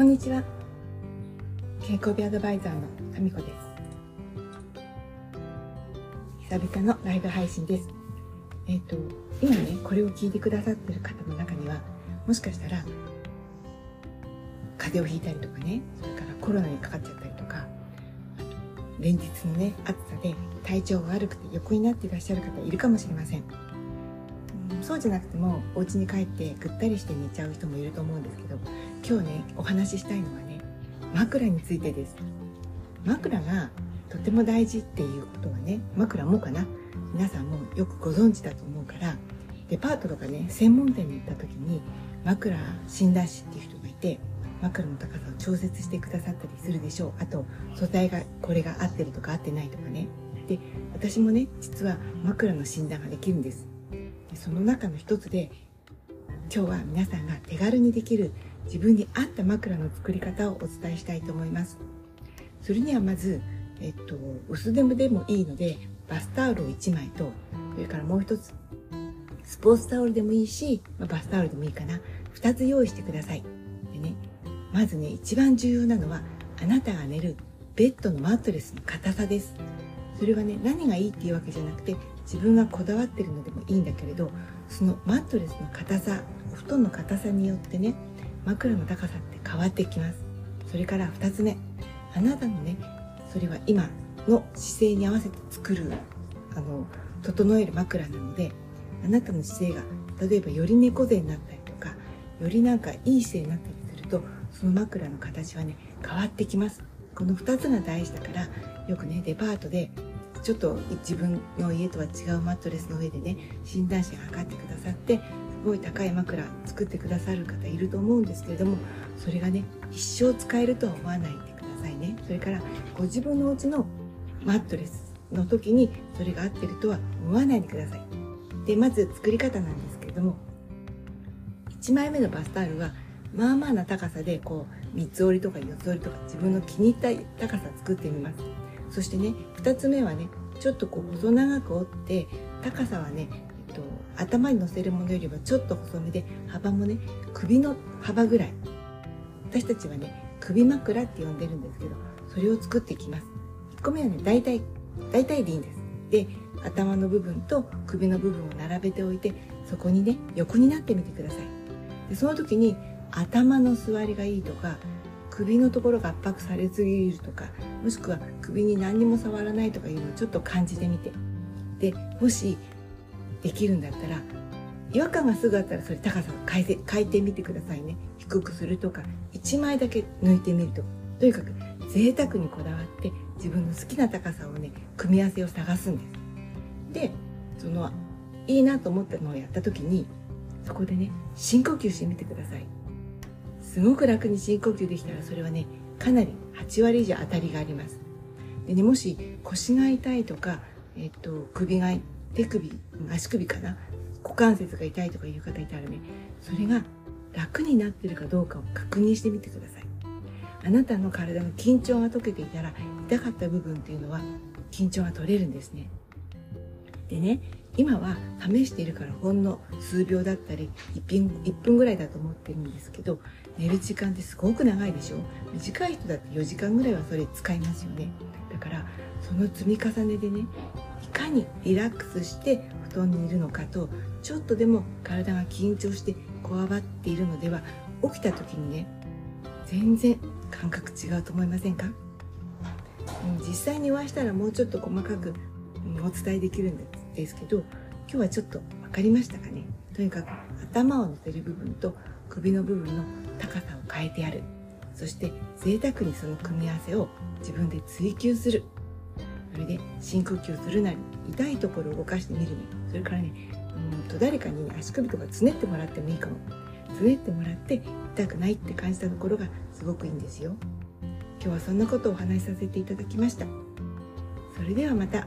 こんにちは。健康美アドバイザーのタミコです。久々のライブ配信です。えっ、ー、と今ねこれを聞いてくださってる方の中にはもしかしたら風邪をひいたりとかねそれからコロナにかかっちゃったりとかあと連日のね暑さで体調が悪くて横になっていらっしゃる方いるかもしれません。そうじゃなくてもお家に帰ってぐったりして寝ちゃう人もいると思うんですけど今日ねお話ししたいのはね枕についてです。枕がとても大事っていうことはね枕もかな。皆さんもよくご存知だと思うからデパートとかね専門店に行った時に枕診断士っていう人がいて枕の高さを調節してくださったりするでしょう。あと素材がこれが合ってるとか合ってないとかね。で私もね実は枕の診断ができるんです。その中の一つで今日は皆さんが手軽にできる自分に合った枕の作り方をお伝えしたいと思います。それにはまず、えっと、薄手でもいいのでバスタオルを1枚とそれからもう一つスポーツタオルでもいいし、まあ、バスタオルでもいいかな。2つ用意してください。でねまずね一番重要なのはあなたが寝るベッドのマットレスの硬さです。それはね何がいいっていうわけじゃなくて自分がこだわってるのでもいいんだけれどそのマットレスの硬さお布団の硬さによってね枕の高さって変わってきます。それから2つ目あなたのねそれは今の姿勢に合わせて作るあの整える枕なのであなたの姿勢が例えばより猫背になったりとかよりなんかいい姿勢になったりするとその枕の形はね変わってきます。この2つが大事だからよくねデパートでちょっと自分の家とは違うマットレスの上でね診断士が測ってくださってすごい高い枕作ってくださる方いると思うんですけれどもそれがね一生使えるとは思わないでくださいね。それからご自分のお家のマットレスの時にそれが合ってるとは思わないでください。でまず作り方なんですけれども1枚目のバスタオルはまあまあな高さでこう三つ折りとか四つ折りとか自分の気に入った高さ作ってみます。そしてね2つ目はねちょっとこう細長く折って高さはね、えっと、頭に乗せるものよりはちょっと細めで幅もね首の幅ぐらい。私たちはね首枕って呼んでるんですけどそれを作っていきます。1個目はね大体大体でいいんです。で頭の部分と首の部分を並べておいてそこにね横になってみてください。でその時に頭の座りがいいとか首のところが圧迫されすぎるとかもしくは首に何にも触らないとかいうのをちょっと感じてみて。でもしできるんだったら違和感がすぐあったらそれ高さを変えて変えてみてくださいね。低くするとか1枚だけ抜いてみるとか。とにかく贅沢にこだわって自分の好きな高さをね組み合わせを探すんです。でそのいいなと思ったのをやった時にそこでね深呼吸してみてください。すごく楽に深呼吸できたらそれはねかなり8割以上当たりがあります。でねもし腰が痛いとか、えっと、首が手首足首かな股関節が痛いとかいう方いたらねそれが楽になってるかどうかを確認してみてください。あなたの体の緊張が解けていたら痛かった部分っていうのは緊張が取れるんですね。でね今は試しているからほんの数秒だったり1分 ,1 分ぐらいだと思ってるんですけど寝る時間ってすごく長いでしょ？短い人だって4時間ぐらいはそれ使いますよね。だからその積み重ねでねいかにリラックスして布団にいるのかとちょっとでも体が緊張してこわばっているのでは起きた時にね全然感覚違うと思いませんか？実際にお会いしたらもうちょっと細かくお伝えできるんですですけど今日はちょっと分かりましたかね？とにかく頭を乗せる部分と首の部分の高さを変えてやる。そして贅沢にその組み合わせを自分で追求する。それで深呼吸するなり痛いところを動かしてみるね。それからねうんと誰かに、ね、足首とかつねってもらってもいいかも。つねってもらって痛くないって感じたところがすごくいいんですよ。今日はそんなことをお話しさせていただきました。それではまた。